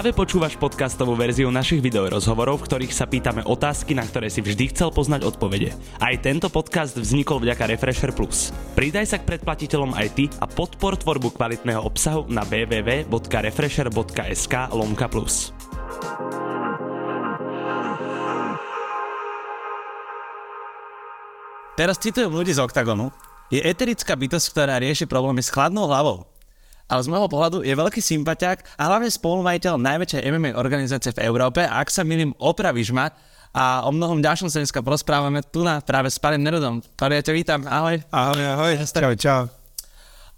Práve počúvaš podcastovú verziu našich videorozhovorov, v ktorých sa pýtame otázky, na ktoré si vždy chcel poznať odpovede. Aj tento podcast vznikol vďaka Refresher Plus. Pridaj sa k predplatiteľom aj ty a podpor tvorbu kvalitného obsahu na www.refresher.sk lomka plus. Teraz citujem ľudí z OKTAGONu. Je eterická bytosť, ktorá rieši problémy s chladnou hlavou ale z môjho pohľadu je veľký sympatiák a hlavne spolumajiteľ najväčšej MMA organizácie v Európe a ak sa milím, opravíš ma a o mnohom ďalšom sa dneska porozprávame tu na práve s Panem Nerodom. Pari, ja ťa vítam, ahoj. Ahoj, ahoj, čau, čau.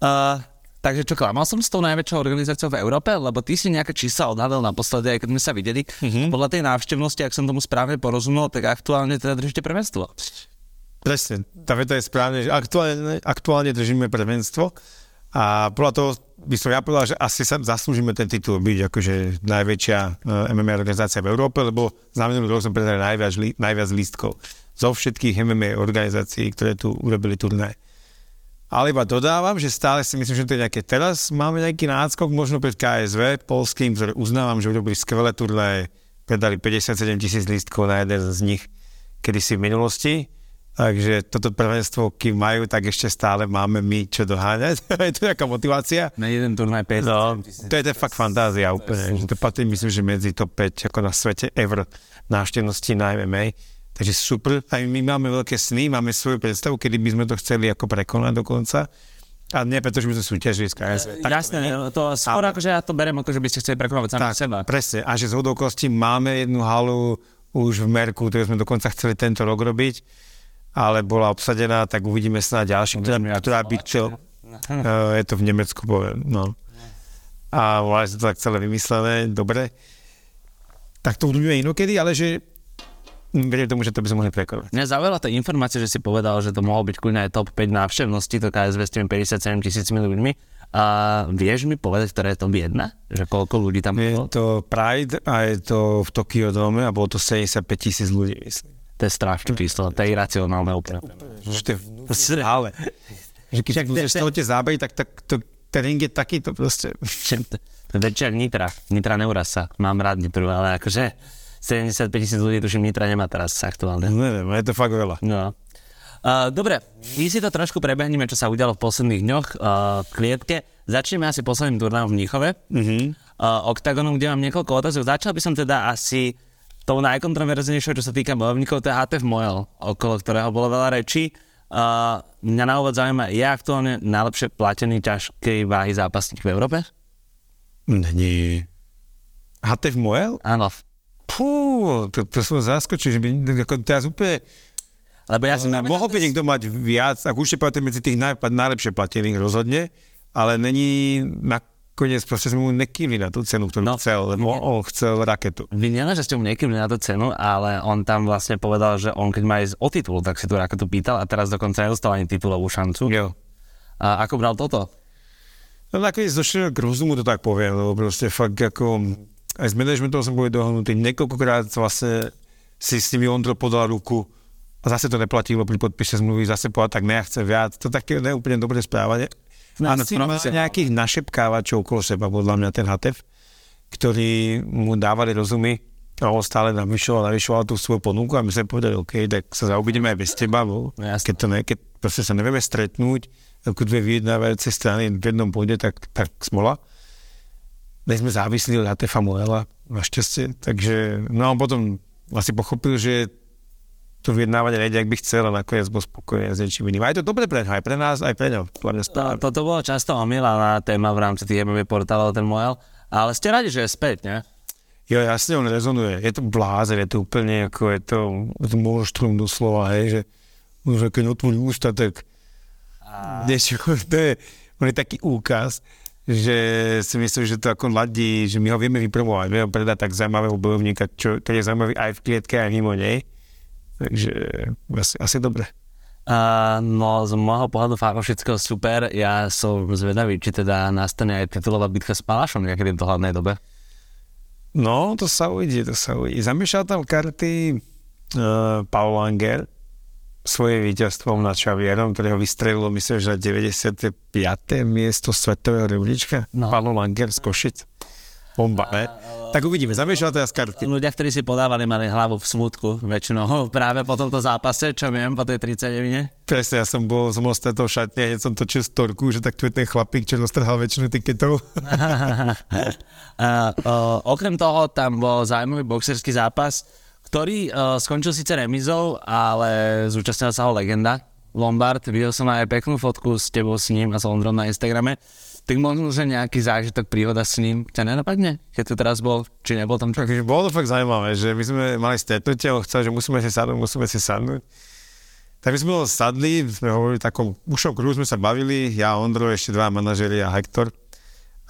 Uh, takže čo, klamal som s tou najväčšou organizáciou v Európe, lebo ty si nejaké čísla odhadol naposledy, keď sme sa videli. Uh-huh. Podľa tej návštevnosti, ak som tomu správne porozumel, tak aktuálne teda držíte prvenstvo. Presne, tá veta je správne, že aktuálne, aktuálne držíme prvenstvo a podľa toho by som ja povedal, že asi sa zaslúžime ten titul byť akože najväčšia eh, MMA organizácia v Európe, lebo za minulý rok sme predali najviac, najviac lístkov zo všetkých MMA organizácií, ktoré tu urobili turnaj. Ale iba dodávam, že stále si myslím, že to je nejaké teraz máme nejaký náskok možno pred KSV polským, ktoré uznávam, že urobili skvelé turnaje, predali 57 tisíc lístkov na jeden z nich kedysi v minulosti Takže toto prvenstvo, kým majú, tak ešte stále máme my čo doháňať. je to nejaká motivácia. Na jeden turnaj 5. No, to je to fakt fantázia úplne. To patrí myslím, že medzi top 5 ako na svete ever návštevnosti na MMA. Takže super. Aj my máme veľké sny, máme svoju predstavu, kedy by sme to chceli ako prekonať dokonca. A nie preto, že by sme súťažili s KSV. Tak Jasne, to, to skôr akože ja to berem, ako že by ste chceli prekonávať sami seba. Presne. A že z hodokosti máme jednu halu už v Merku, ktorú sme dokonca chceli tento rok robiť ale bola obsadená, tak uvidíme sa na ďalším, ktorá, ktorá by čo, uh, je to v Nemecku, poviem, no. A sa to tak celé vymyslené, dobre. Tak to budeme inokedy, ale že verím tomu, že to by sme mohli prekonať. Mňa zaujala tá informácia, že si povedal, že to mohol byť kľudne aj top 5 návštevnosti, to KSV s tými 57 tisícmi ľuďmi. A vieš mi povedať, ktoré je to jedna? Že koľko ľudí tam bolo? Je to Pride a je to v Tokio dome a bolo to 75 tisíc ľudí, myslím. To je strašné číslo, to je iracionálne úplne. Že to je ale. Že keď z toho tie zábery, tak, tak to, ten ring je takýto proste. Večer Nitra, Nitra neuraz sa, mám rád Nitru, ale akože 75 tisíc ľudí, tuším, Nitra nemá teraz aktuálne. Neviem, je to fakt veľa. No. Uh, dobre, my si to trošku prebehneme, čo sa udialo v posledných dňoch uh, v klietke. Začneme asi posledným turnajom v Mníchove, uh-huh. uh, Octagonu, kde mám niekoľko otázok. Začal by som teda asi tou najkontroverznejšou, čo sa týka bojovníkov, to je HTF Moel, okolo ktorého bolo veľa rečí. Uh, mňa na úvod zaujíma, je aktuálne najlepšie platený ťažkej váhy zápasník v Európe? Není. HTF Moel? Áno. Pú, to, to som zaskočil, že by ako teraz úplne... Lebo ja som... Uh, mohol by niekto mať viac, ak už je medzi tých naj, najlepšie platených rozhodne, ale není na nakoniec proste sme mu nekývli na tú cenu, ktorú no, chcel, lebo on chcel raketu. Vy nielen, že ste mu nekývli na tú cenu, ale on tam vlastne povedal, že on keď má ísť o titul, tak si tú raketu pýtal a teraz dokonca nedostal ani titulovú šancu. Jo. A ako bral toto? No nakoniec došiel k rozumu, to tak poviem, lebo proste fakt ako aj s managementom som boli dohodnutý, niekoľkokrát vlastne si s nimi Ondro podal ruku a zase to neplatilo pri podpise zmluvy, zase povedal, tak ne, ja chcem viac. To také neúplne dobré správanie. Áno, nejakých našepkávačov okolo seba, podľa mňa ten Hatef, ktorí mu dávali rozumy a on stále navyšoval, navyšoval tú svoju ponuku a my sme povedali, OK, tak sa zaobideme aj bez teba, bo no, keď, to ne, keď proste sa nevieme stretnúť ako dve vyjednávajúce strany v jednom pôde, tak, tak smola. My sme závislí od Hatefa Moela, našťastie, takže no a potom asi pochopil, že to vyjednávanie nejde, ak by chcel, a nakoniec bol spokojný s niečím iným. A je to dobre pre aj pre nás, aj pre ňa. No, toto bolo často omílaná téma v rámci tých MMA portálov, ten Moel, ale ste radi, že je späť, ne? Jo, jasne, on rezonuje. Je to blázer, je to úplne ako je to, je to monštrum doslova, hej, že už keď otvorí ústa, tak a... niečo, to je, on je taký úkaz, že si myslím, že to ako ladí, že my ho vieme vypromovať, vieme predať tak zaujímavého bojovníka, čo, ktorý je zaujímavý aj v klietke, aj mimo nej Takže asi, asi dobre. Uh, no z môjho pohľadu fanúšického super, ja som zvedavý, či teda nastane aj titulová bitka s Palašom niekedy v dohľadnej dobe. No, to sa uvidí, to sa uvidí. Zamiešal tam karty uh, Paul Langer svoje víťazstvom nad Čavierom, ktorého vystrelilo, myslím, že 95. miesto svetového rebríčka. No. Paolo Langer z Košic. bomba, ne? Tak uvidíme, zamiešal teraz karty. Ľudia, ktorí si podávali, mali hlavu v smutku väčšinou práve po tomto zápase, čo viem, po tej 39 Presne, ja som bol, z tejto šatne, hneď som točil storku, že tak tu je ten chlapík, čo dostrhal väčšinu tiketov. a, o, okrem toho, tam bol zaujímavý boxerský zápas, ktorý o, skončil síce remizou, ale zúčastnila sa ho legenda. Lombard, videl som aj peknú fotku s tebou s ním a s Londrom na Instagrame tak možno, že nejaký zážitok, príhoda s ním ťa nenapadne, keď tu teraz bol, či nebol tam čo? Takže bolo to fakt zaujímavé, že my sme mali stretnutie, on chcel, že musíme si sadnúť, musíme si sadnúť. Tak my sme sadli, sme hovorili takom ušom kruhu, sme sa bavili, ja, Ondro, ešte dva manažeri a Hektor.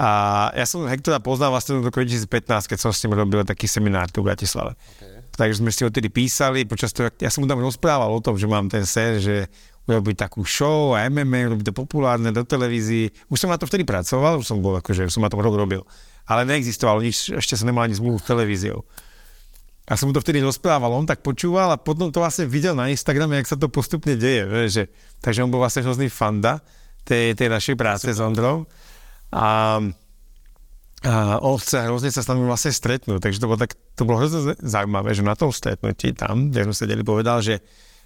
A ja som Hektora poznal vlastne do 2015, keď som s ním robil taký seminár tu v Bratislave. Okay. Takže sme si ho tedy písali, počas toho, ja som mu tam rozprával o tom, že mám ten sen, že urobiť takú show a MMA, robiť to populárne do televízii. Už som na to vtedy pracoval, už som bol akože, som na tom rok robil. Ale neexistovalo nič, ešte som nemal ani zmluvu s televíziou. A som mu to vtedy rozprával, on tak počúval a potom to vlastne videl na Instagrame, jak sa to postupne deje. Že, takže on bol vlastne hrozný fanda tej, tej našej práce s Ondrou. A, a on chce hrozne sa s nami vlastne stretnúť. Takže to bolo, tak, to bolo hrozne zaujímavé, že na tom stretnutí tam, kde sme sedeli, povedal, že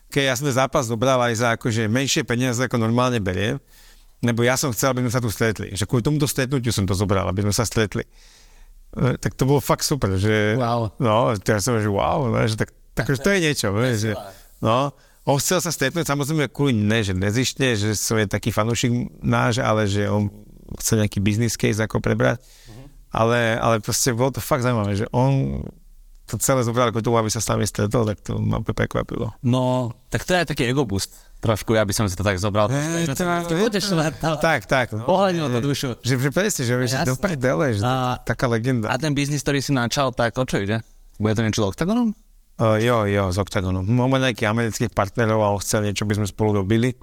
keď ja som ten zápas dobral aj za akože menšie peniaze, ako normálne beriem, lebo ja som chcel, aby sme sa tu stretli. Že kvôli tomuto stretnutiu som to zobral, aby sme sa stretli. E, tak to bolo fakt super, že... Wow. No, teraz som že wow, no, že tak, tak, to je niečo, ne, že... No, on chcel sa stretnúť, samozrejme kvôli ne, že nezištne, že som je taký fanúšik náš, ale že on chce nejaký business case ako prebrať. Uh-huh. Ale, ale proste bolo to fakt zaujímavé, že on to celé zobral ako to, aby sa s nami stretol, tak to ma prekvapilo. No, tak to je taký ego boost. Trošku, ja by som si to tak zobral. E, to, to, to, to, tak, tak. No. Pohľadil to dušu. Že, že presne, že, že do prdele, že a, taká legenda. A ten biznis, ktorý si načal, tak o čo ide? Bude to niečo Octagonom? Uh, jo, jo, s Octagonom. Máme nejakých amerických partnerov a chcel niečo, by sme spolu robili.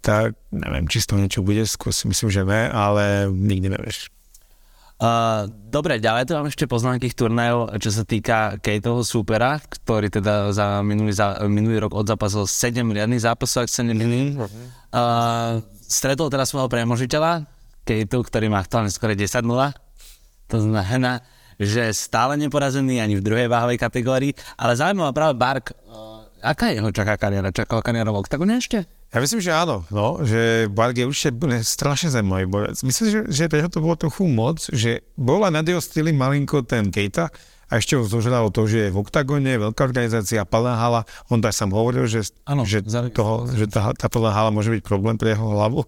Tak neviem, či z toho niečo bude, skôr si myslím, že ne, ale nikdy nevieš. Uh, dobre, ďalej tu mám ešte poznámky turnajov, čo sa týka Kateho supera, ktorý teda za minulý, za, minulý rok odzapasil 7 riadnych zápasov, ak sa nemýlim. Uh, stretol teraz svojho premožiteľa, Kate, ktorý má aktuálne skoro 10-0. To znamená, že stále neporazený ani v druhej váhovej kategórii, ale zaujímavá práve Bark, uh, aká je jeho čaká kariéra? Čakal kariéra v oktagone ešte? Ja myslím, že áno, no, že Barg je určite strašne zaujímavý borec. Myslím, že, že preto to bolo trochu moc, že bola nad jeho styly malinko ten Kejta a ešte ho zožralo to, že je v oktagone, veľká organizácia, plná hala. On tak sám hovoril, že, ano, že, toho, že tá, tá plná hala môže byť problém pre jeho hlavu.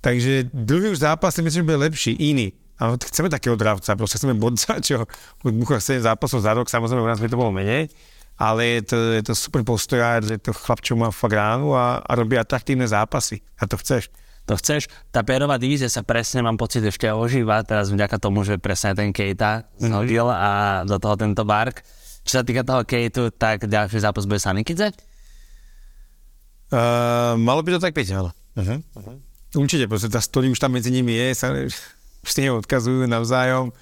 Takže druhý už zápas si myslím, že bude lepší, iný. A chceme takého dravca, proste chceme bodca, čo bucha 7 zápasov za rok, samozrejme u nás by to bolo menej ale je to, je to super postojár, je to chlap, čo má fakt ránu a, a robí atraktívne zápasy. A to chceš. To chceš. Tá pérová divízia sa presne, mám pocit, ešte ožíva, teraz vďaka tomu, že presne ten Kejta zhodil mm-hmm. a do toho tento Bark. Čo sa týka toho Kejtu, tak ďalší zápas bude Sanikidze? Uh, malo by to tak byť, ale. Uh-huh. Uh-huh. Určite, proste tá story už tam medzi nimi je, sa s odkazujú navzájom.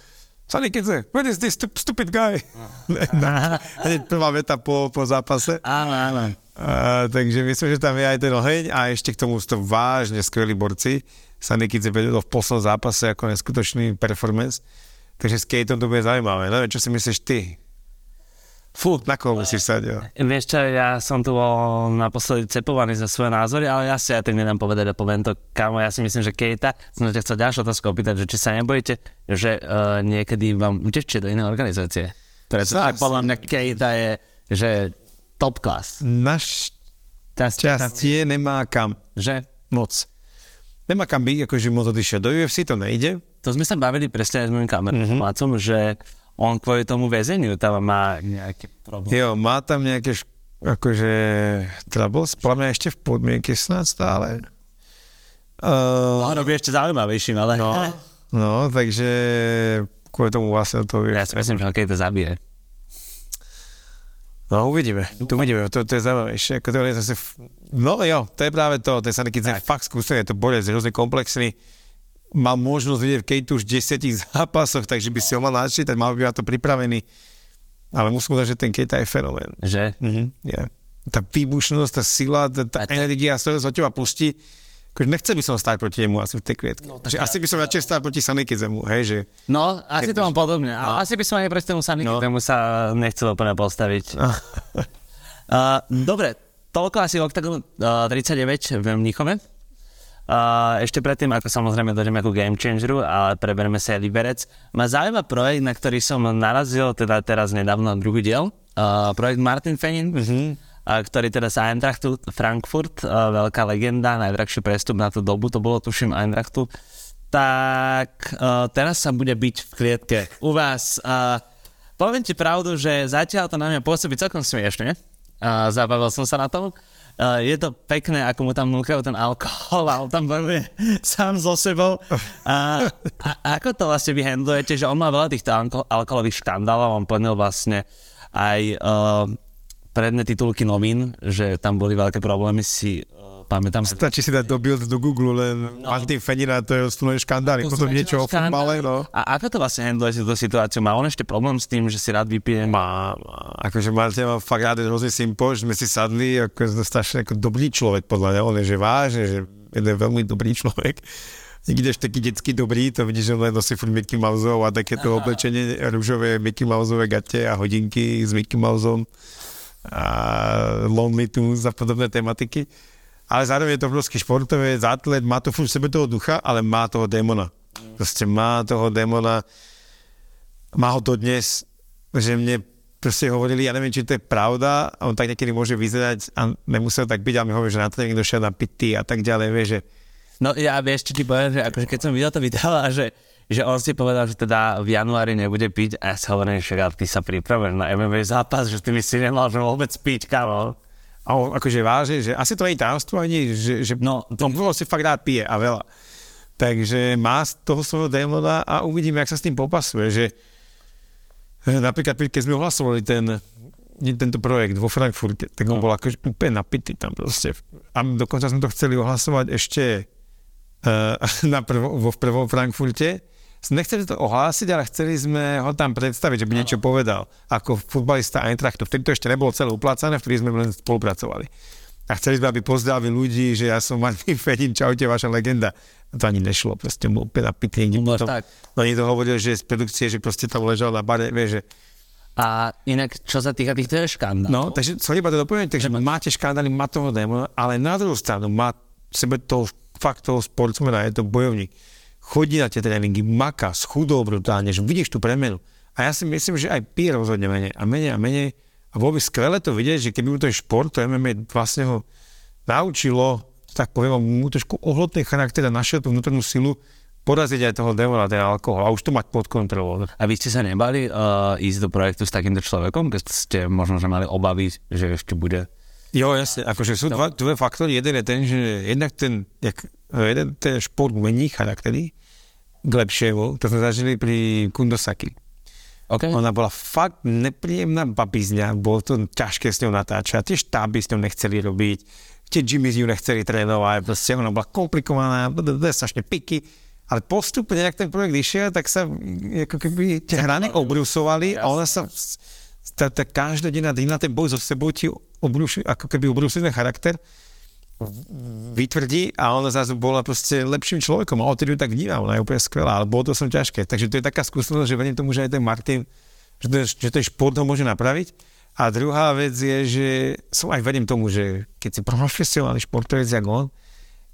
Sonny Kidze, where is this stupid guy? Hneď prvá veta po, po zápase. Áno, áno. Uh, takže myslím, že tam je aj ten oheň a ešte k tomu sú to vážne skvelí borci. Sunny Kidze vedel v poslednom zápase ako neskutočný performance. Takže s Kateom to bude zaujímavé. Neviem, čo si myslíš ty? Fú, na koho musíš sadil? Vieš čo, ja som tu bol naposledy cepovaný za svoje názory, ale ja si ja tým nedám povedať a poviem to, kamo, ja si myslím, že Kejta, som ťa chcel ďalšiu otázku opýtať, že či sa nebojíte, že uh, niekedy vám utečie do inej organizácie. Preto tak podľa mňa Kejta je, že top class. Naš šťastie nemá kam. Že? Moc. Nemá kam byť, akože moc odišiel. Do UFC to nejde. To sme sa bavili presne aj s môjim kamerom, mm-hmm. že on kvôli tomu väzeniu tam má nejaké problémy. Jo, má tam nejaké š- akože podľa mňa ešte v podmienke snad stále. Uh, no, robí ešte zaujímavejším, ale... No, no, takže kvôli tomu vlastne to... Ja si myslím, že keď to zabije. No, uvidíme. Tu uvidíme, to, to je zaujímavejšie. Ako to je zase... No jo, to je práve to, ten Sunny Kids je fakt skúsený, je to borec, je hrozne komplexný mal možnosť vidieť v Kejtu už v desiatich zápasoch, takže by si ho mal načítať, mal by to pripravený. Ale musím povedať, že ten Kejta je fenomén. Že? Mhm, yeah. Tá výbušnosť, tá sila, tá, tá energia, ktorá sa od teba pustí, akože nechcel by som stáť proti nemu asi v tej klietke. No, že asi by som radšej stál proti Sanikizemu, hej, že... No, asi to mám podobne. No. Asi by som aj proti tomu Sanikizemu no. sa nechcel úplne postaviť. uh, dobre, toľko asi Octagon uh, 39 v Mníchove. Uh, ešte predtým, ako samozrejme dojdeme ku Game Changeru, ale preberieme sa aj Liberec. Ma zaujíma projekt, na ktorý som narazil teda teraz nedávno druhý diel. Uh, projekt Martin Fenin, uh-huh. uh, ktorý teda sa Eintrachtu Frankfurt, uh, veľká legenda, najdrahší prestup na tú dobu, to bolo tuším Eintrachtu. Tak uh, teraz sa bude byť v klietke u vás. Uh, poviem ti pravdu, že zatiaľ to na mňa pôsobí celkom smiešne. Uh, zabavil som sa na tom. Uh, je to pekné, ako mu tam núkajú ten alkohol a on tam bojuje sám so sebou. Uh, a, ako to vlastne vy handlujete, že on má veľa týchto alko- alkoholových škandálov, on plnil vlastne aj uh, predné titulky novín, že tam boli veľké problémy si pamätám. Stačí si dať do build do Google, len no. Martin Fenina, to je osnovné škandály, to potom niečo o futbale, no. A ako to vlastne handluje túto situáciu? Má on ešte problém s tým, že si rád vypije? Má. Akože Martin má fakt rád hrozný sympo, že sme si sadli, ako je strašne ako dobrý človek, podľa mňa, on je že vážne, že je veľmi dobrý človek. Niekde ešte taký detský dobrý, to vidíš, že on len nosí furt Mickey Mouseov a takéto oblečenie, rúžové Mickey Mouseové gate a hodinky s Mickey Mouseom a Lonely Tunes a podobné tematiky ale zároveň je to obrovský športový atlet, má to v sebe toho ducha, ale má toho démona. Proste má toho démona, má ho to dnes, že mne proste hovorili, ja neviem, či to je pravda, on tak niekedy môže vyzerať a nemusel tak byť, ale mi hovorí, že na to niekto šiel na pity a tak ďalej, vieš, že... No ja vieš, čo ti poviem, že akože keď som videl to video a že, že on si povedal, že teda v januári nebude piť a ja sa hovorím, že ty sa pripravuješ na MMA zápas, že ty mi si nemal že vôbec piť, kamo. A on akože váže, že asi to je tajomstvo ani, že, že no, to... on si fakt rád pije a veľa. Takže má z toho svojho démona a uvidíme, jak sa s tým popasuje, že eh, napríklad keď sme ohlasovali ten, tento projekt vo Frankfurte, tak on no. bol akože úplne napitý tam proste. A dokonca sme to chceli ohlasovať ešte uh, na prvo, vo prvom Frankfurte, nechceli to ohlásiť, ale chceli sme ho tam predstaviť, že by niečo povedal, ako futbalista Eintrachtu. Vtedy to ešte nebolo celé uplácané, vtedy sme len spolupracovali. A chceli sme, aby pozdravili ľudí, že ja som Martin Fedin, čaute, vaša legenda. A to ani nešlo, proste bol opäť napitý. No, tak. no niekto hovoril, že z produkcie, že proste tam ležal na bare, vieš, že a inak, čo sa týka týchto škandálov. No, takže som iba to dopoviem, takže máte škandály, má toho démona, ale na druhú stranu má sebe toho fakt toho sportsmena, je to bojovník chodí na tie tréningy, maka, schudol brutálne, že vidíš tú premenu. A ja si myslím, že aj pí rozhodne menej a menej a menej. A bolo by skvelé to vidieť, že keby mu ten šport, to MMA vlastne ho naučilo, tak poviem, mu trošku ohlotný charakter a našiel tú vnútornú silu, poraziť aj toho demona, ten alkohol a už to mať pod kontrolou. A vy ste sa nebali uh, ísť do projektu s takýmto človekom, keď ste možno, že mali obavy, že ešte bude Jo, jasne, akože sú no. dva, dve faktory. Jeden je ten, že jednak ten, jak, jeden ten šport mení charaktery, k lepšiemu. To sme zažili pri Kundosaki. Okay. Ona bola fakt nepríjemná babizňa, bolo to ťažké s ňou natáčať, tie štáby s ňou nechceli robiť, tie Jimmy ju nechceli trénovať, proste ona bola komplikovaná, strašne piky, ale postupne, ak ten projekt išiel, tak sa ako keby tie hrany obrusovali a ona sa tá, tá každodenná dňa, ten boj so sebou ti obruši, ako keby obrusili ten charakter vytvrdí a ona zase bola proste lepším človekom a odtedy ju tak vnímam, ona je úplne skvelá, ale bolo to som ťažké. Takže to je taká skúsenosť, že verím tomu, že aj ten Martin, že ten, že ten šport ho môže napraviť. A druhá vec je, že som aj verím tomu, že keď si profesionálny športovec, jak on,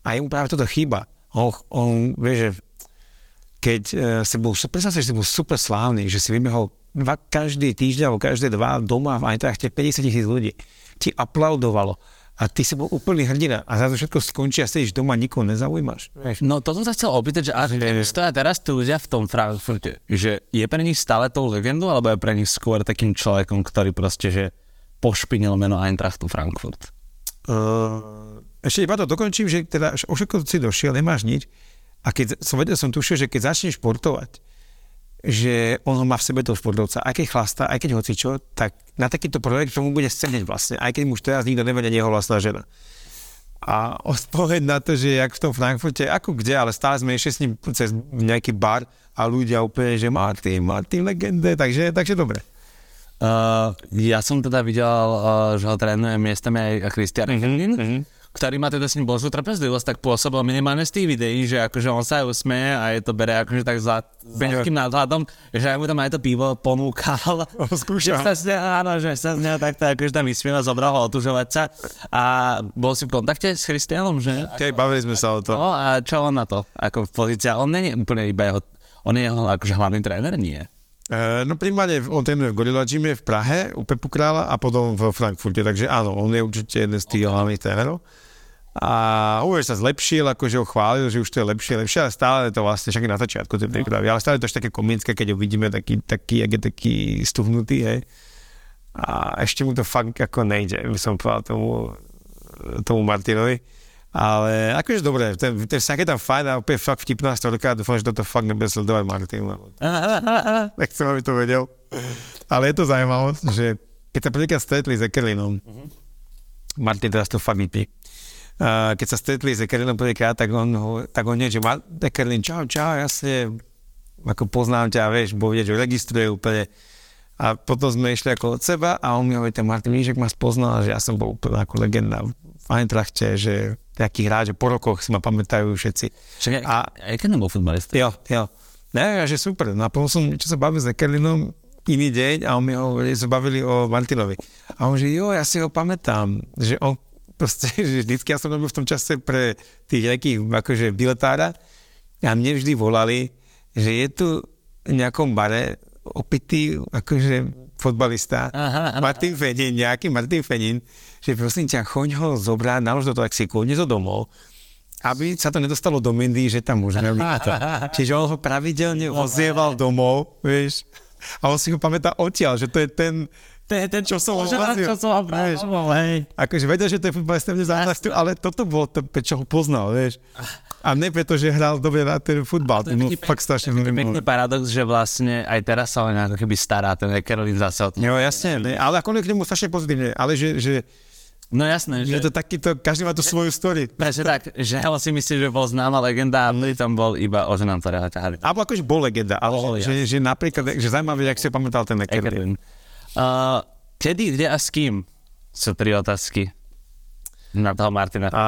a jemu práve toto chýba. On, on vie, že keď uh, si bol, predstav si, že si bol super slávny, že si vybehol dva, každý týždeň alebo každé dva doma v Eintrachte 50 tisíc ľudí. Ti aplaudovalo a ty si bol úplný hrdina a za to všetko skončí a sedíš doma, nikoho nezaujímaš. No to som sa chcel opýtať, že až stoja teraz tu ľudia v tom Frankfurte, že je pre nich stále tou legendou, alebo je pre nich skôr takým človekom, ktorý proste, že pošpinil meno Eintrachtu Frankfurt? Uh, ešte iba to dokončím, že teda o všetko si došiel, nemáš nič a keď som vedel, som tušil, že keď začneš športovať, že on má v sebe toho športovca, aj keď chlasta, aj keď hocičo, tak na takýto projekt tomu bude sceneť vlastne, aj keď už teraz nikto nevedia jeho vlastná žena. A odpoveď na to, že jak v tom Frankfurte, ako kde, ale stále sme išli s ním cez nejaký bar a ľudia úplne, že Martin, Martin legende, takže, takže dobre. Uh, ja som teda videl, uh, že ho trénuje miestami aj Christian mm-hmm, mm-hmm. Ktorý má teda s ním božú trpezlivosť, tak pôsobil minimálne z tých videí, že akože on sa aj usmeje a je to bere akože tak za veľkým nadhľadom, že aj mu tam aj to pivo ponúkal. Skúšal. Že sa z neho, áno, že sa z neho takto akože tam vysmieva, zobral ho otužovať sa a bol si v kontakte s Christianom, že? Hej, bavili sme sa o to. No a čo on na to? Ako pozícia, on je úplne iba jeho, on je jeho akože hlavný tréner, nie? Uh, no primárne on trénuje v Gorilla Gyme v Prahe u Pepu Krála a potom v Frankfurte, takže áno, on je určite jeden z tých hlavných trénerov. A hovorí, sa zlepšil, akože ho chválil, že už to je lepšie, lepšie, ale stále je to vlastne však na začiatku tej prípravy, ale stále je to až také komické, keď ho vidíme taký, taký, jak je taký stuhnutý, hej. A ešte mu to fakt ako nejde, by som povedal tomu, tomu Martinovi. Ale akože dobre, ten, ten je tam fajn a opäť fakt vtipná storka, dúfam, že toto fakt nebude sledovať Martin, lebo nechcem, aby to vedel. Ale je to zaujímavosť, že keď sa prvýkrát stretli s Ekerlinom, uh-huh. Martin teraz to fakt vypí, uh, keď sa stretli s Ekerlinom prvýkrát, tak on, tak on nie, že Ekerlin, čau, čau, jasne, ako poznám ťa, vieš, bo vidieť, že registruje úplne. A potom sme išli ako od seba a on mi hovorí, ten Martin Míšek ma spoznal, že ja som bol úplne ako legenda v Eintrachte, že taký hráč, že po rokoch si ma pamätajú všetci. Však aj, a, aj keď nebol futbalista. Jo, jo. Ne, že super. No a potom som, čo sa bavil s Ekerlinom, iný deň a on mi hovorí, sa bavili o Martinovi. A on že jo, ja si ho pamätám, že on proste, že vždycky ja som robil v tom čase pre tých nejakých akože biletára a mne vždy volali, že je tu v nejakom bare opitý akože fotbalista, aha, aha. Martin Fenin, nejaký Martin Fenin, že prosím ťa, choď ho zobrať, nalož do taxíku, dnes ho domov, aby sa to nedostalo do Mindy, že tam môžeme byť. Čiže on ho pravidelne ozieval domov, vieš, a on si ho pamätá odtiaľ, že to je ten, to je ten, čo som ohlásil. Čo som hej. Akože vedel, že to je futbalista v ale toto bolo to, čo ho poznal, vieš. A ne preto, že hral dobre na ten futbal. To je no, fakt strašne pekný paradox, že vlastne aj teraz sa len ako keby stará ten Caroline zase o to. Jo, jasne, ne, ale ako k nemu strašne pozitívne, ale že, že No jasné, že... Je to takýto, každý má tu svoju story. Presne tak, že on si myslí, že bol známa legenda a tam bol iba o ženám, ktoré ho ťahali. Alebo akože bol legenda, ale bol, že, že, napríklad, že zaujímavé, jak si pamätal ten Ekerlin. Uh, kedy, kde a s kým? Sú tri otázky na toho Martina. A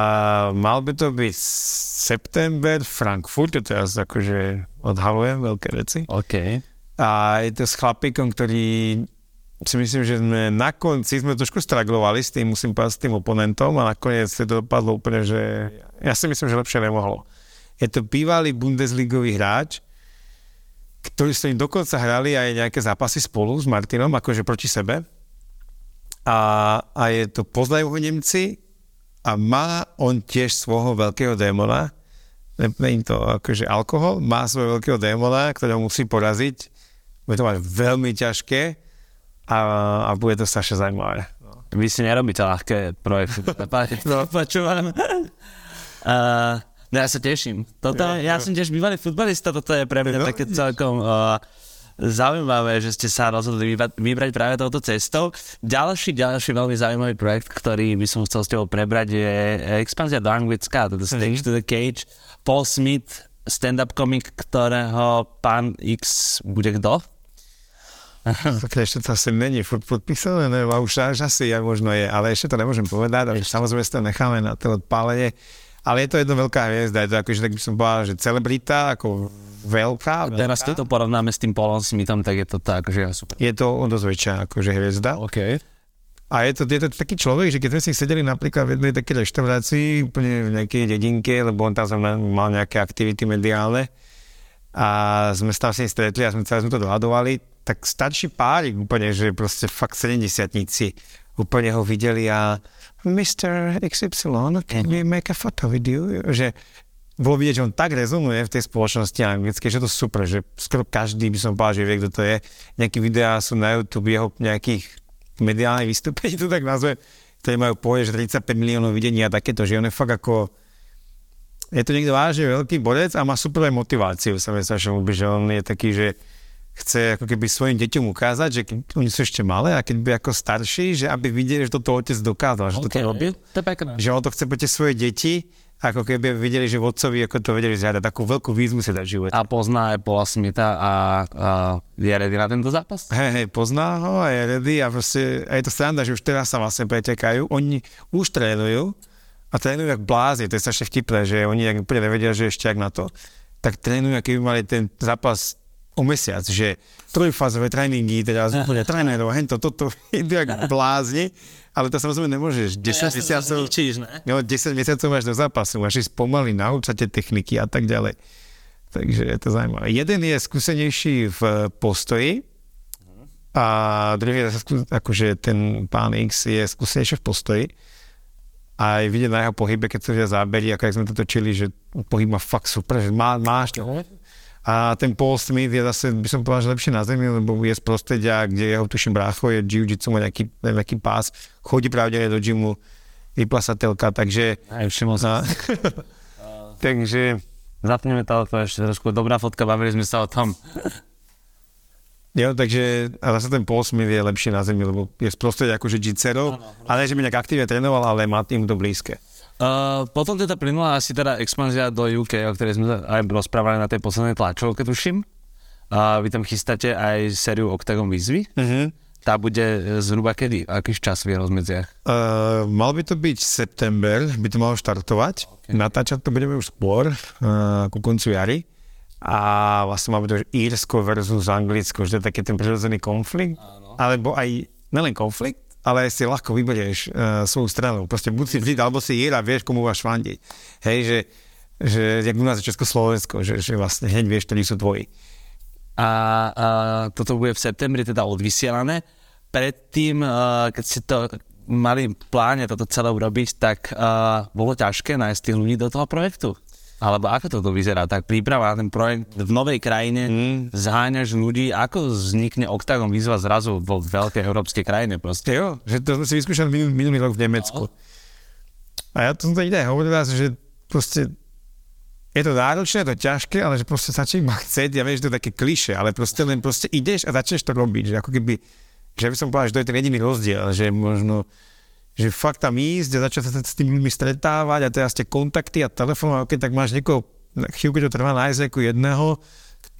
mal by to byť september, Frankfurt, to teraz akože odhalujem veľké veci. OK. A je to s chlapíkom, ktorý si myslím, že sme na konci sme trošku straglovali s tým, musím povedať, s tým oponentom a nakoniec to dopadlo úplne, že ja si myslím, že lepšie nemohlo. Je to bývalý Bundesligový hráč, ktorý s ním dokonca hrali aj nejaké zápasy spolu s Martinom, akože proti sebe. A, a je to, poznajú ho Nemci, a má on tiež svojho veľkého démona, neviem to akože alkohol, má svojho veľkého démona, ktorého musí poraziť. Bude to mať veľmi ťažké a, a bude to strašne zaujímavé. No. Vy si nerobíte ľahké projekty. no, počúvam. Uh, no ja sa teším. Toto, ja, ja som tiež bývalý futbalista, toto je pre mňa no, také celkom... Uh, zaujímavé, že ste sa rozhodli vybrať práve touto cestou. Ďalší, ďalší veľmi zaujímavý projekt, ktorý by som chcel s tebou prebrať, je expanzia do Anglicka, teda Stage to the Cage. Paul Smith, stand-up komik, ktorého pán X bude kto? Tak ešte to asi není furt podpísané, ne? A už až asi ja možno je, ale ešte to nemôžem povedať, ale samozrejme to necháme na to odpálenie. Ale je to jedna veľká hviezda, je to akože tak by som povedal, že celebrita, ako veľká. veľká. Teraz to porovnáme s tým Paulom Smithom, tak je to tak, že ja super. Je to on dosť väčšia akože hviezda. OK. A je to, je to taký človek, že keď sme si sedeli napríklad v jednej takej reštaurácii, úplne v nejakej dedinke, lebo on tam mal nejaké aktivity mediálne a sme sa tam s ním stretli a sme, celé sme to dohadovali, tak stačí párik úplne, že proste fakt 70 úplne ho videli a Mr. XY, can we make a photo with you? Že bolo vidieť, že on tak rezonuje v tej spoločnosti anglickej, že to super, že skoro každý by som povedal, že vie, kto to je. Nejaké videá sú na YouTube jeho nejakých mediálnych vystúpení, to tak nazve, ktoré majú povedať, že 35 miliónov videní a takéto, že on je fakt ako je to niekto vážne veľký bodec a má super motiváciu, sa mi strašne ľúbi, že on je taký, že chce ako keby svojim deťom ukázať, že keď oni sú ešte malé a keď by ako starší, že aby videli, že toto otec dokázal, že okay. toto robil. To je Že on to chce pre tie svoje deti ako keby videli, že vodcovi ako to vedeli zhľadať, takú veľkú výzvu si dať život. A pozná aj Paula Smitha a, a je ready na tento zápas? Hej, hej, pozná ho a je ready a proste a je to sranda, že už teraz sa vlastne pretekajú. Oni už trénujú a trénujú jak blázni, to je strašne vtipné, že oni jak úplne nevedia, že ešte jak na to, tak trénujú, keby mali ten zápas o mesiac, že trojfázové tréningy, teda úplne trénerov, hento, toto, idú jak blázni, ale to samozrejme nemôžeš. 10 mesiacov, Číš, ne? no, 10 mesiacov máš do zápasu, máš ísť pomaly, naučať tie techniky a tak ďalej. Takže je to zaujímavé. Jeden je skúsenejší v postoji a druhý je akože ten pán X je skúsenejší v postoji a aj vidieť na jeho pohybe, keď sa vidia zábery, ako jak sme to točili, že pohyb má fakt super, že má, máš to. A ten Paul Smith je zase, by som povedal, že lepšie na zemi, lebo je z prostredia, kde jeho tuším brácho je jiu-jitsu, má nejaký, neviem, nejaký pás, chodí pravdepodobne do gymu, vyplasateľka, takže... Aj všimol som. No, takže Zapneme to, to ešte trošku dobrá fotka, bavili sme sa o tom. Jo, takže a zase ten Paul Smith je lepší na zemi, lebo je z prostredia akože jitserov, ale že by nejak aktívne trénoval, ale má tým to blízke. Uh, potom teda plynula asi teda expanzia do UK, o ktorej sme aj rozprávali na tej poslednej tlačovke, tuším. Uh, vy tam chystáte aj sériu Octagon výzvy. Uh-huh. Tá bude e, zhruba kedy? Aký čas v rozmedziach? Uh, mal by to byť september, by to malo štartovať. Okay. Natáčať to budeme už skôr, uh, ku koncu jary. A vlastne máme to, Írsko versus Anglicko, že to je taký ten prirodzený konflikt. Áno. Alebo aj, nelen konflikt, ale si ľahko vyberieš uh, svoju stranu. Proste buď si vždy, alebo si Ír a vieš, komu máš fandiť. Hej, že, že jak u nás je Československo, že, že vlastne hneď vieš, ktorí sú tvoji. A, a toto bude v septembri teda odvysielané. Predtým, uh, keď ste to mali pláne toto celé urobiť, tak uh, bolo ťažké nájsť tých ľudí do toho projektu? Alebo ako toto vyzerá? Tak príprava na ten projekt v novej krajine, mm. zháňaš ľudí, ako vznikne Octagon výzva zrazu vo veľkej európskej krajine proste? Jo, že to sme si vyskúšali minulý, minulý rok v Nemecku. A ja to som to ide hovoril raz, že proste je to náročné, je to ťažké, ale že proste sa ma chceť, ja viem, že to je také kliše, ale proste len proste ideš a začneš to robiť, že ako keby, že by som povedal, že to je ten jediný rozdiel, že možno, že fakt tam ísť a začať sa s tými ľuďmi stretávať a teraz tie kontakty a telefón, a keď tak máš niekoho, chvíľku to trvá nájsť ako jedného,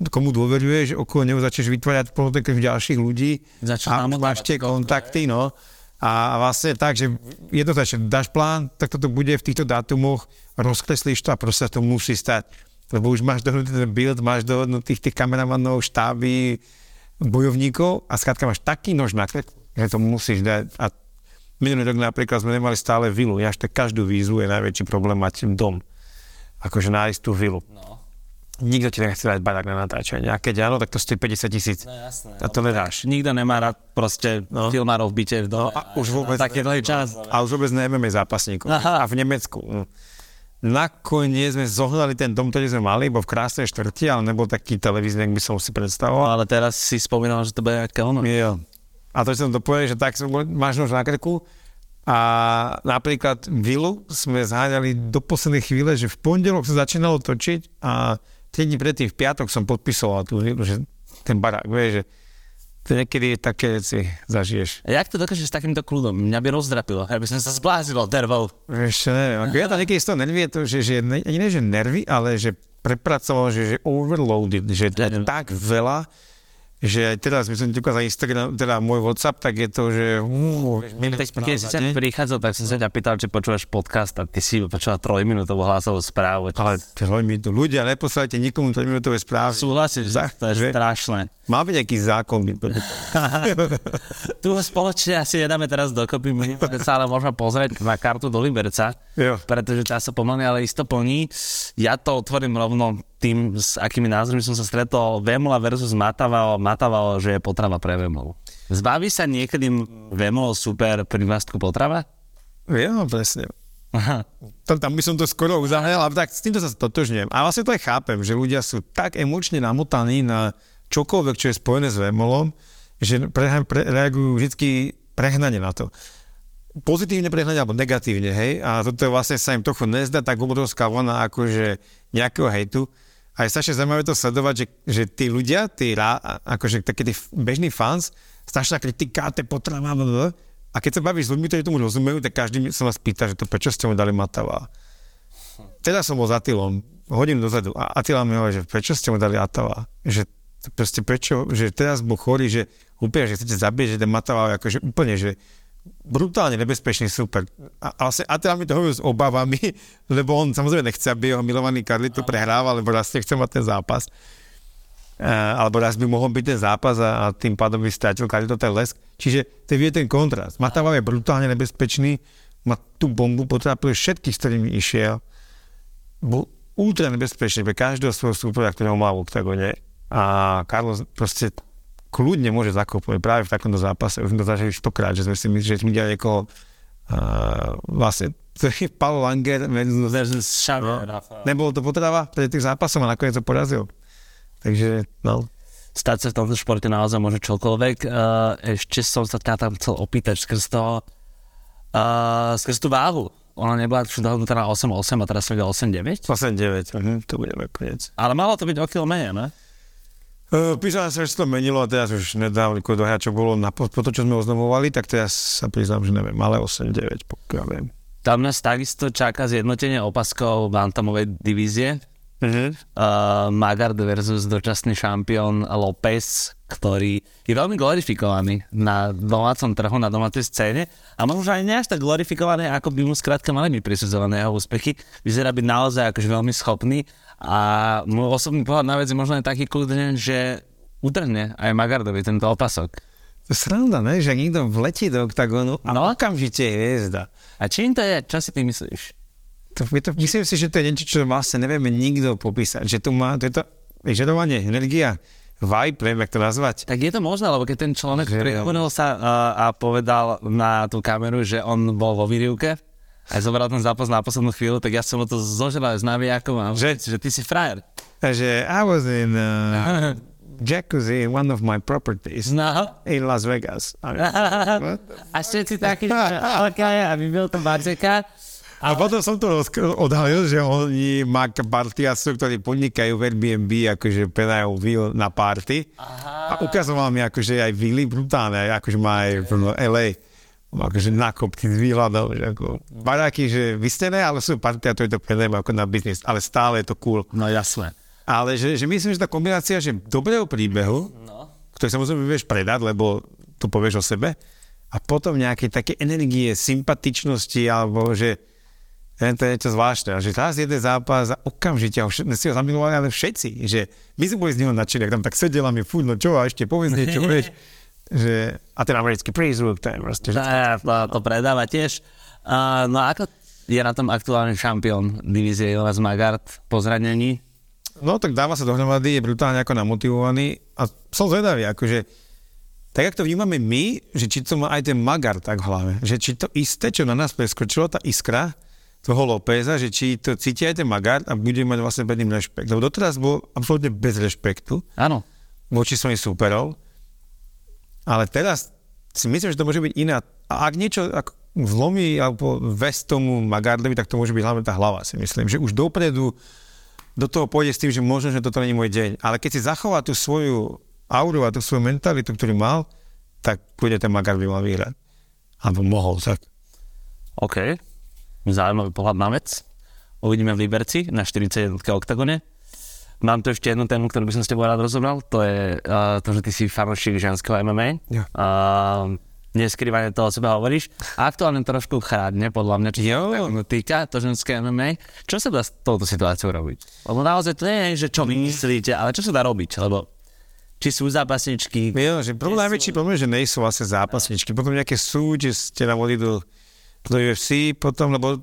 komu dôveruješ, okolo neho začneš vytvárať politiky ďalších ľudí Začneš a máš tie kontakty, no. A vlastne tak, že jednoznačne dáš plán, tak toto bude v týchto dátumoch, rozkreslíš to a proste to musí stať. Lebo už máš dohodnutý ten build, máš dohodnutých tých kameramanov, štáby, bojovníkov a skrátka máš taký nož na krk, že to musíš dať. A minulý rok napríklad sme nemali stále vilu. Ja ešte každú výzvu je najväčší problém mať dom. Akože nájsť tú vilu. No. Nikto ti nechce dať barák na natáčanie. A keď áno, tak to stojí 50 tisíc. No jasné. A to nedáš. Nikto nemá rád proste no. No. filmárov v byte v No a už vôbec Taký dlhý čas. A už vôbec nevieme zápasníkov. Aha. A v Nemecku. no. Nakoniec sme zohnali ten dom, ktorý sme mali, bol v krásnej štvrti, ale nebol taký televízny, ak by som si predstavoval. Ale teraz si spomínal, že to bude nejaké ono. Jo. A to som to povedal, že tak máš nož na krku a napríklad vilu sme zháňali do poslednej chvíle, že v pondelok sa začínalo točiť a 3 dní predtým v piatok som podpisoval tú vilu, že ten barák, vieš, že to niekedy také veci zažiješ. A jak to dokážeš s takýmto kľudom? Mňa by rozdrapilo, ja by som sa zblázil od nervov. Ešte neviem, ako ja tam niekedy z toho nervy je to, že, že ne, ani ne, že nervy, ale že prepracoval, že, že overloaded, že tak veľa, že aj teraz, my som ti ukázal Instagram, teda môj WhatsApp, tak je to, že... Uh, Keď si sa prichádzal, tak som sa ťa pýtal, či počúvaš podcast a ty si počúval trojminútovú hlasovú správu. ale trojminútu, ľudia, neposlajte nikomu trojminútové správy. Súhlasíš, Za- to je že- strašné. Má byť nejaký zákon. Tu spoločne asi nedáme teraz dokopy, sa ale môžeme pozrieť na kartu do Liberca, jo. pretože tá sa pomaly, ale isto plní. Ja to otvorím rovno tým, s akými názormi som sa stretol. Vemola versus Matavao. Matavao, že je potrava pre Vemolu. Zbaví sa niekedy Vemolo super privastku potrava? Jo, presne. Aha. Tam, tam by som to skoro uzahrel, ale tak s týmto sa stotožňujem. A vlastne to aj chápem, že ľudia sú tak emočne namotaní na čokoľvek, čo je spojené s Vemolom, že pre, pre, reagujú vždy prehnane na to. Pozitívne prehnane alebo negatívne, hej? A toto vlastne sa im trochu nezdá tak obrovská vlna akože nejakého hejtu. A je strašne zaujímavé to sledovať, že, že tí ľudia, tí rá, akože takí tí bežní fans, strašná kritika, to je potrava, a keď sa bavíš s ľuďmi, ktorí tomu rozumejú, tak každý sa vás pýta, že to prečo ste mu dali Matava. Teda som bol za Attilom, hodinu dozadu, a Attila mi hovorí, že prečo ste mu dali Atava? Že proste prečo, že teraz bol chorý, že úplne, že chcete zabieť, že ten Matava, akože úplne, že brutálne nebezpečný super. A, a, a teda mi to hovoril s obavami, lebo on samozrejme nechce, aby jeho milovaný Carlito prehrával, lebo raz nechce mať ten zápas. Uh, alebo raz by mohol byť ten zápas a, a tým pádom by strátil Carlito ten lesk. Čiže to je ten kontrast. Matava je brutálne nebezpečný, má tú bombu, potrápil všetkých, s ktorými išiel. Bol ultra nebezpečný pre každého svojho supera, ktorého má v oktagone. A Carlos proste kľudne môže zakopnúť práve v takomto zápase. Už sme to zažili stokrát, že sme si mysleli, že sme delali niekoho uh, vlastne Paul Langer no, Nebolo to potrava pre tých zápasov a nakoniec to porazil. Takže, no. Stať sa v tomto športe naozaj môže čokoľvek. Uh, ešte som sa tam chcel opýtať skrz toho, uh, skrz tú váhu. Ona nebola dohodnutá na 8-8 a teraz sa 8-9? 8-9, uh-huh, to budeme koniec. Ale malo to byť o kilo menej, ne? Písala sa, že sa to menilo a teraz už nedávno do čo bolo na, po, po to, čo sme oznamovali, tak teraz sa priznám, že neviem, ale 8-9, pokiaľ viem. Tam nás takisto čaká zjednotenie opaskov Bantamovej divízie. Uh-huh. Uh, Magard versus dočasný šampión López, ktorý je veľmi glorifikovaný na domácom trhu, na domácej scéne a možno aj nie až tak glorifikované, ako by mu skrátka mali byť prisudzované jeho úspechy. Vyzerá byť naozaj akože veľmi schopný a môj osobný pohľad na vec je možno aj taký kľudne, že utrhne aj Magardovi tento opasok. To sranda, ne? že niekto vletí do oktagónu a no. okamžite je hviezda. A čím to je? Čo si ty myslíš? To, to, myslím si, že to je niečo, čo vlastne nevieme nikto popísať. Že tu má, to je to vyžadovanie, energia, vibe, neviem, jak to nazvať. Tak je to možné, lebo keď ten človek prihovoril sa uh, a povedal na tú kameru, že on bol vo výrivke, a zobral ten zápas na poslednú chvíľu, tak ja som mu to zožral s navijakom a že, že ty si frajer. Takže I was in uh, jacuzzi in one of my properties no. in Las Vegas. a všetci takí, OK, a vybil to Barzeka. A potom som to odhalil, že oni má partia sú, ktorí podnikajú v Airbnb, akože pedajú vil na party. Aha. A ukazoval mi akože aj vily brutálne, akože má aj v LA akože nakopky s výhľadom, že ako baráky, že vystené, ale sú partia, to je to predajem ako na biznis, ale stále je to cool. No jasné. Ale že, že myslím, že tá kombinácia, že dobrého príbehu, no. ktorý samozrejme vieš predať, lebo to povieš o sebe, a potom nejaké také energie, sympatičnosti, alebo že to je niečo zvláštne. A že raz jeden zápas a okamžite ho, si ho zamilovali, ale všetci. Že my sme boli z neho nadšení, tam tak sedela mi, fú, no čo, a ešte povedz niečo, vieš že, a ten americký prízvuk, to je proste... Že... To, to predáva tiež. Uh, no ako je na tom aktuálny šampión divízie Jonas Magard po zranení? No tak dáva sa dohromady, je brutálne ako namotivovaný a som zvedavý, akože tak ako to vnímame my, že či to má aj ten Magard tak v hlave, že či to isté, čo na nás preskočilo, tá iskra toho Lópeza, že či to cíti aj ten Magard a bude mať vlastne pred ním rešpekt. Lebo doteraz bol absolútne bez rešpektu. Áno. Voči svojim súperov ale teraz si myslím, že to môže byť iná. A ak niečo ak zlomí alebo ves tomu Magardovi, tak to môže byť hlavne tá hlava, si myslím. Že už dopredu do toho pôjde s tým, že možno, že toto není môj deň. Ale keď si zachová tú svoju auru a tú svoju mentalitu, ktorú mal, tak bude ten Magard by mal vyhrať. Alebo mohol, tak. OK. Zaujímavý pohľad na vec. Uvidíme v Liberci na 41 oktagone. Mám tu ešte jednu tému, ktorú by som s tebou rád rozobral. To je uh, to, že ty si fanúšik ženského MMA. Ja. Uh, neskrývanie toho o seba hovoríš. Aktuálne trošku chrádne, podľa mňa, či jo. týka to ženské MMA. Čo sa dá s touto situáciou robiť? Lebo naozaj to nie je, že čo myslíte, ale čo sa dá robiť? Lebo či sú zápasničky. Jo, že problém, najväčší problém, že nie sú vlastne zápasničky. Potom nejaké sú, že ste na do, do UFC, potom, lebo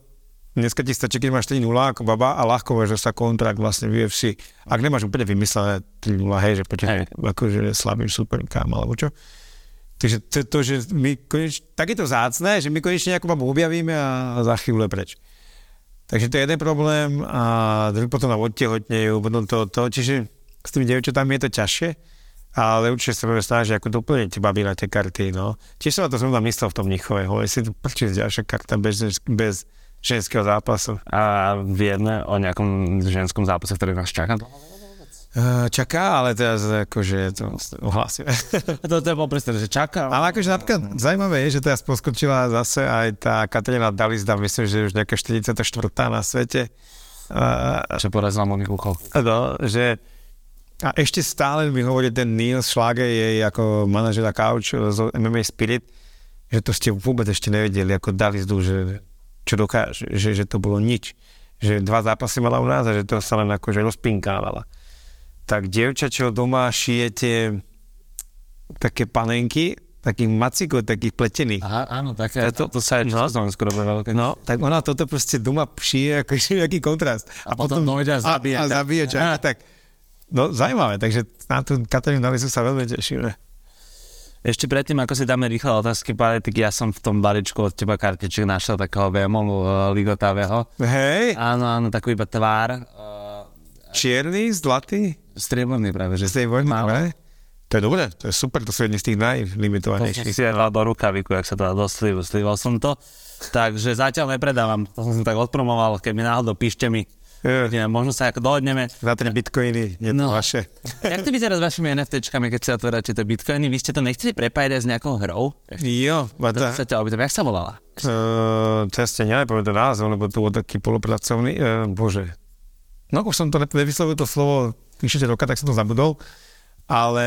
Dneska ti stačí, keď máš 3-0 ako baba a ľahko že sa kontrakt vlastne v UFC. Ak nemáš úplne vymyslené 3-0, hej, že poďte hey. akože slabým kam, alebo čo. Takže to, to že my konečne, tak je to zácne, že my konečne nejakú babu objavíme a za chvíľu preč. Takže to je jeden problém a druhý potom nám odtehotnejú, potom to, to, čiže s tými devčatami je to ťažšie, ale určite sa budeme snažiť ako doplniť babi na tie karty, no. Tiež som na to som tam myslel v tom Nichove, jestli to prečo ďalšia karta bez, bez ženského zápasu. A vieme o nejakom ženskom zápase, ktorý nás čaká? Uh, čaká, ale teraz akože to ohlásime. to, to je bol že čaká. Ale akože napríklad zaujímavé je, že teraz poskočila zase aj tá Katarina Dalisda, myslím, že už nejaká 44. na svete. Uh, čo porazila Moniku No, že a ešte stále mi hovorí ten Neil Schlager, jej ako manažera couch z MMA Spirit, že to ste vôbec ešte nevedeli, ako dali zdu, že čo dokáže, že, že to bolo nič. Že dva zápasy mala u nás a že to sa len akože rozpinkávala. Tak dievča, čo doma šijete také panenky, takých macikov, takých pletených. Aha, áno, také, to, to, to sa aj no, skoro veľké. No, tak ona toto proste doma šije, ako nejaký kontrast. A, a potom dojde a zabije. A, a zabije, čo, a, tak, no zaujímavé, takže na tú Katarínu Dalisu sa veľmi tešíme. Ešte predtým, ako si dáme rýchle otázky, tak ja som v tom balíčku od teba kartiček našiel takého vémolu uh, ligotavého. Hej. Áno, áno, takú iba tvár. Uh, Čierny, zlatý? Strieborný práve, že. Strieborný, práve? To je dobré, to je super, to sú jedni z tých najlimitovanejších. To si dal do rukaviku, jak sa to dá do slivu, slival som to. Takže zatiaľ nepredávam, to som si tak odpromoval, keď mi náhodou píšte mi, yeah. možno sa ako dohodneme. Za tie bitcoiny, je no. vaše. Jak to vyzerá s vašimi NFTčkami, keď sa otvoráte tie bitcoiny? Vy ste to nechceli prepájať s nejakou hrou? Jo, to... Sa ťa opýtam, jak sa volala? Uh, to ste nepoviem ten názov, lebo to bol taký polopracovný, uh, bože. No už som to nevyslovil to slovo vyše roka, tak som to zabudol ale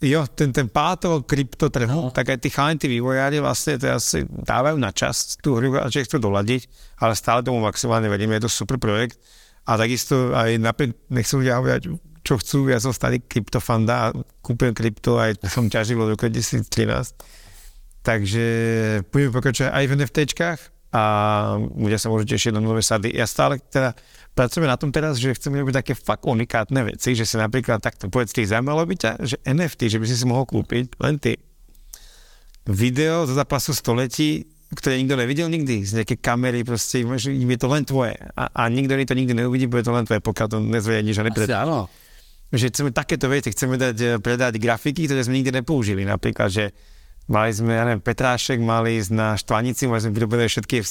jo, ten, ten páto kryptotrhu, no. tak aj tí chalani, tí vývojári vlastne teraz si dávajú na čas tú hru a že chcú doladiť, ale stále tomu maximálne veríme, je to super projekt a takisto aj napriek nechcú ľudia hovoriť, čo chcú, ja som starý kryptofanda a kúpim krypto aj som ťažil od roku 2013. Takže budeme pokračovať aj v NFTčkách a ľudia sa môžu tešiť na nové sady. Ja stále teda pracujeme na tom teraz, že chceme robiť také fakt unikátne veci, že si napríklad takto povedz, tých zaujímalo by ťa, že NFT, že by si si mohol kúpiť len ty video zo zápasu století, ktoré nikto nevidel nikdy, z nejaké kamery, proste, je to len tvoje. A, a nikto to nikdy neuvidí, bude to len tvoje, pokiaľ to nezveje nič a nepredá. áno. Že chceme takéto veci, chceme dať, eh, predať grafiky, ktoré sme nikdy nepoužili. Napríklad, že mali sme, ja neviem, Petrášek, mali ísť na štvanici, mali sme vyrobené všetky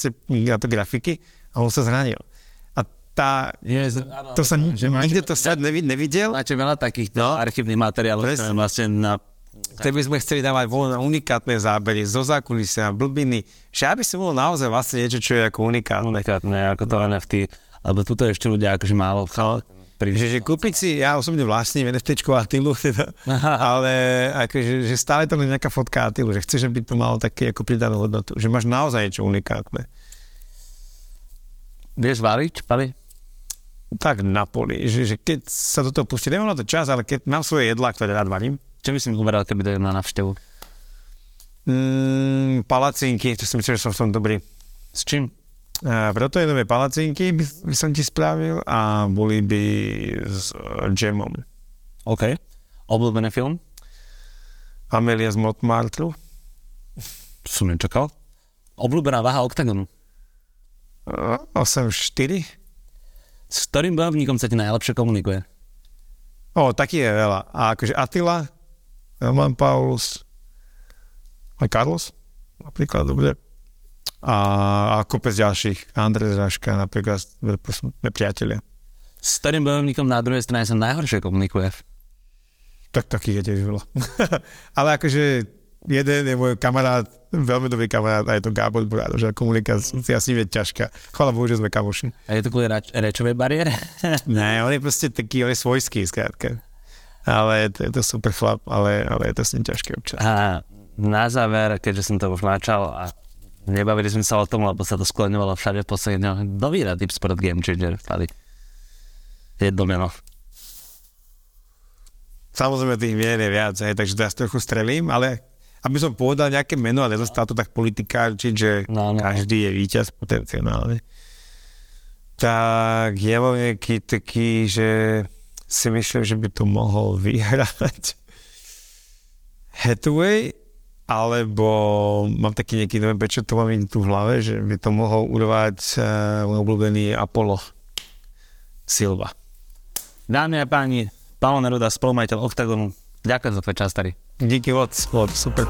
na to grafiky a on sa zranil tá, yes, to sa že nikde to sa nevidel. Máte veľa takých no, archívnych materiálov, ktoré vlastne na ktoré by sme chceli dávať voľné unikátne zábery zo zákulisia, blbiny, že aby si bolo naozaj vlastne niečo, čo je ako unikátne. Unikátne, ako to NFT, alebo tuto ešte ľudia akože málo no, že, že kúpiť si, ja osobne vlastním NFT Atilu, teda, ale akože, že stále to je nejaká fotka Atilu, že chceš, aby to malo také ako pridanú hodnotu, že máš naozaj niečo unikátne. Vieš variť, Pali? tak na poli, že, že keď sa do toho pustí, nemám na to čas, ale keď mám svoje jedlá, ktoré rád varím. Čo by si mi uberal, keby dojel na navštevu? Mm, palacinky, to si myslím, že som v tom dobrý. S čím? Uh, nové palacinky by, by som ti spravil a boli by s uh, džemom. OK. Obľúbený film? Amelia z Montmartru. Som nečakal. Obľúbená váha OKTAGONu? Uh, 8-4. S ktorým bojovníkom sa ti najlepšie komunikuje? O, taký je veľa. A akože Attila, Roman Paulus, aj Carlos, napríklad, dobre. A, a kopec ďalších. Andrej Zraška, napríklad, sme priatelia. S ktorým bojovníkom na druhej strane sa najhoršie komunikuje? Tak takých je tiež veľa. Ale akože jeden je môj kamarát, veľmi dobrý kamarát a je to Gábor Burádo, že komunikácia s ním je ťažká. Chvala Bohu, že sme kamoši. A je to kvôli reč- rečovej bariére? ne, on je proste taký, on je svojský, skrátka. Ale to, je to super chlap, ale, ale je to s ním ťažké občas. A na záver, keďže som to už načal a nebavili sme sa o tom, lebo sa to skloňovalo všade v posledných dňoch. Kto vyhrá Deep Sport Game Changer? Tady. Jedno meno. Samozrejme tých mien je viac, hej, takže teraz trochu strelím, ale aby som povedal nejaké meno a nedostal to tak politikárčiť, že no, no. každý je víťaz potenciálne. Tak je vo nejaký taký, že si myslím, že by to mohol vyhrať Hathaway, alebo mám taký nejaký, neviem prečo to mám tu v hlave, že by to mohol urvať uh, môj obľúbený Apollo Silva. Dámy a páni, Paolo Neruda, spolumajiteľ Octagonu, ďakujem za tvoj čas, starý. Díky moc, super.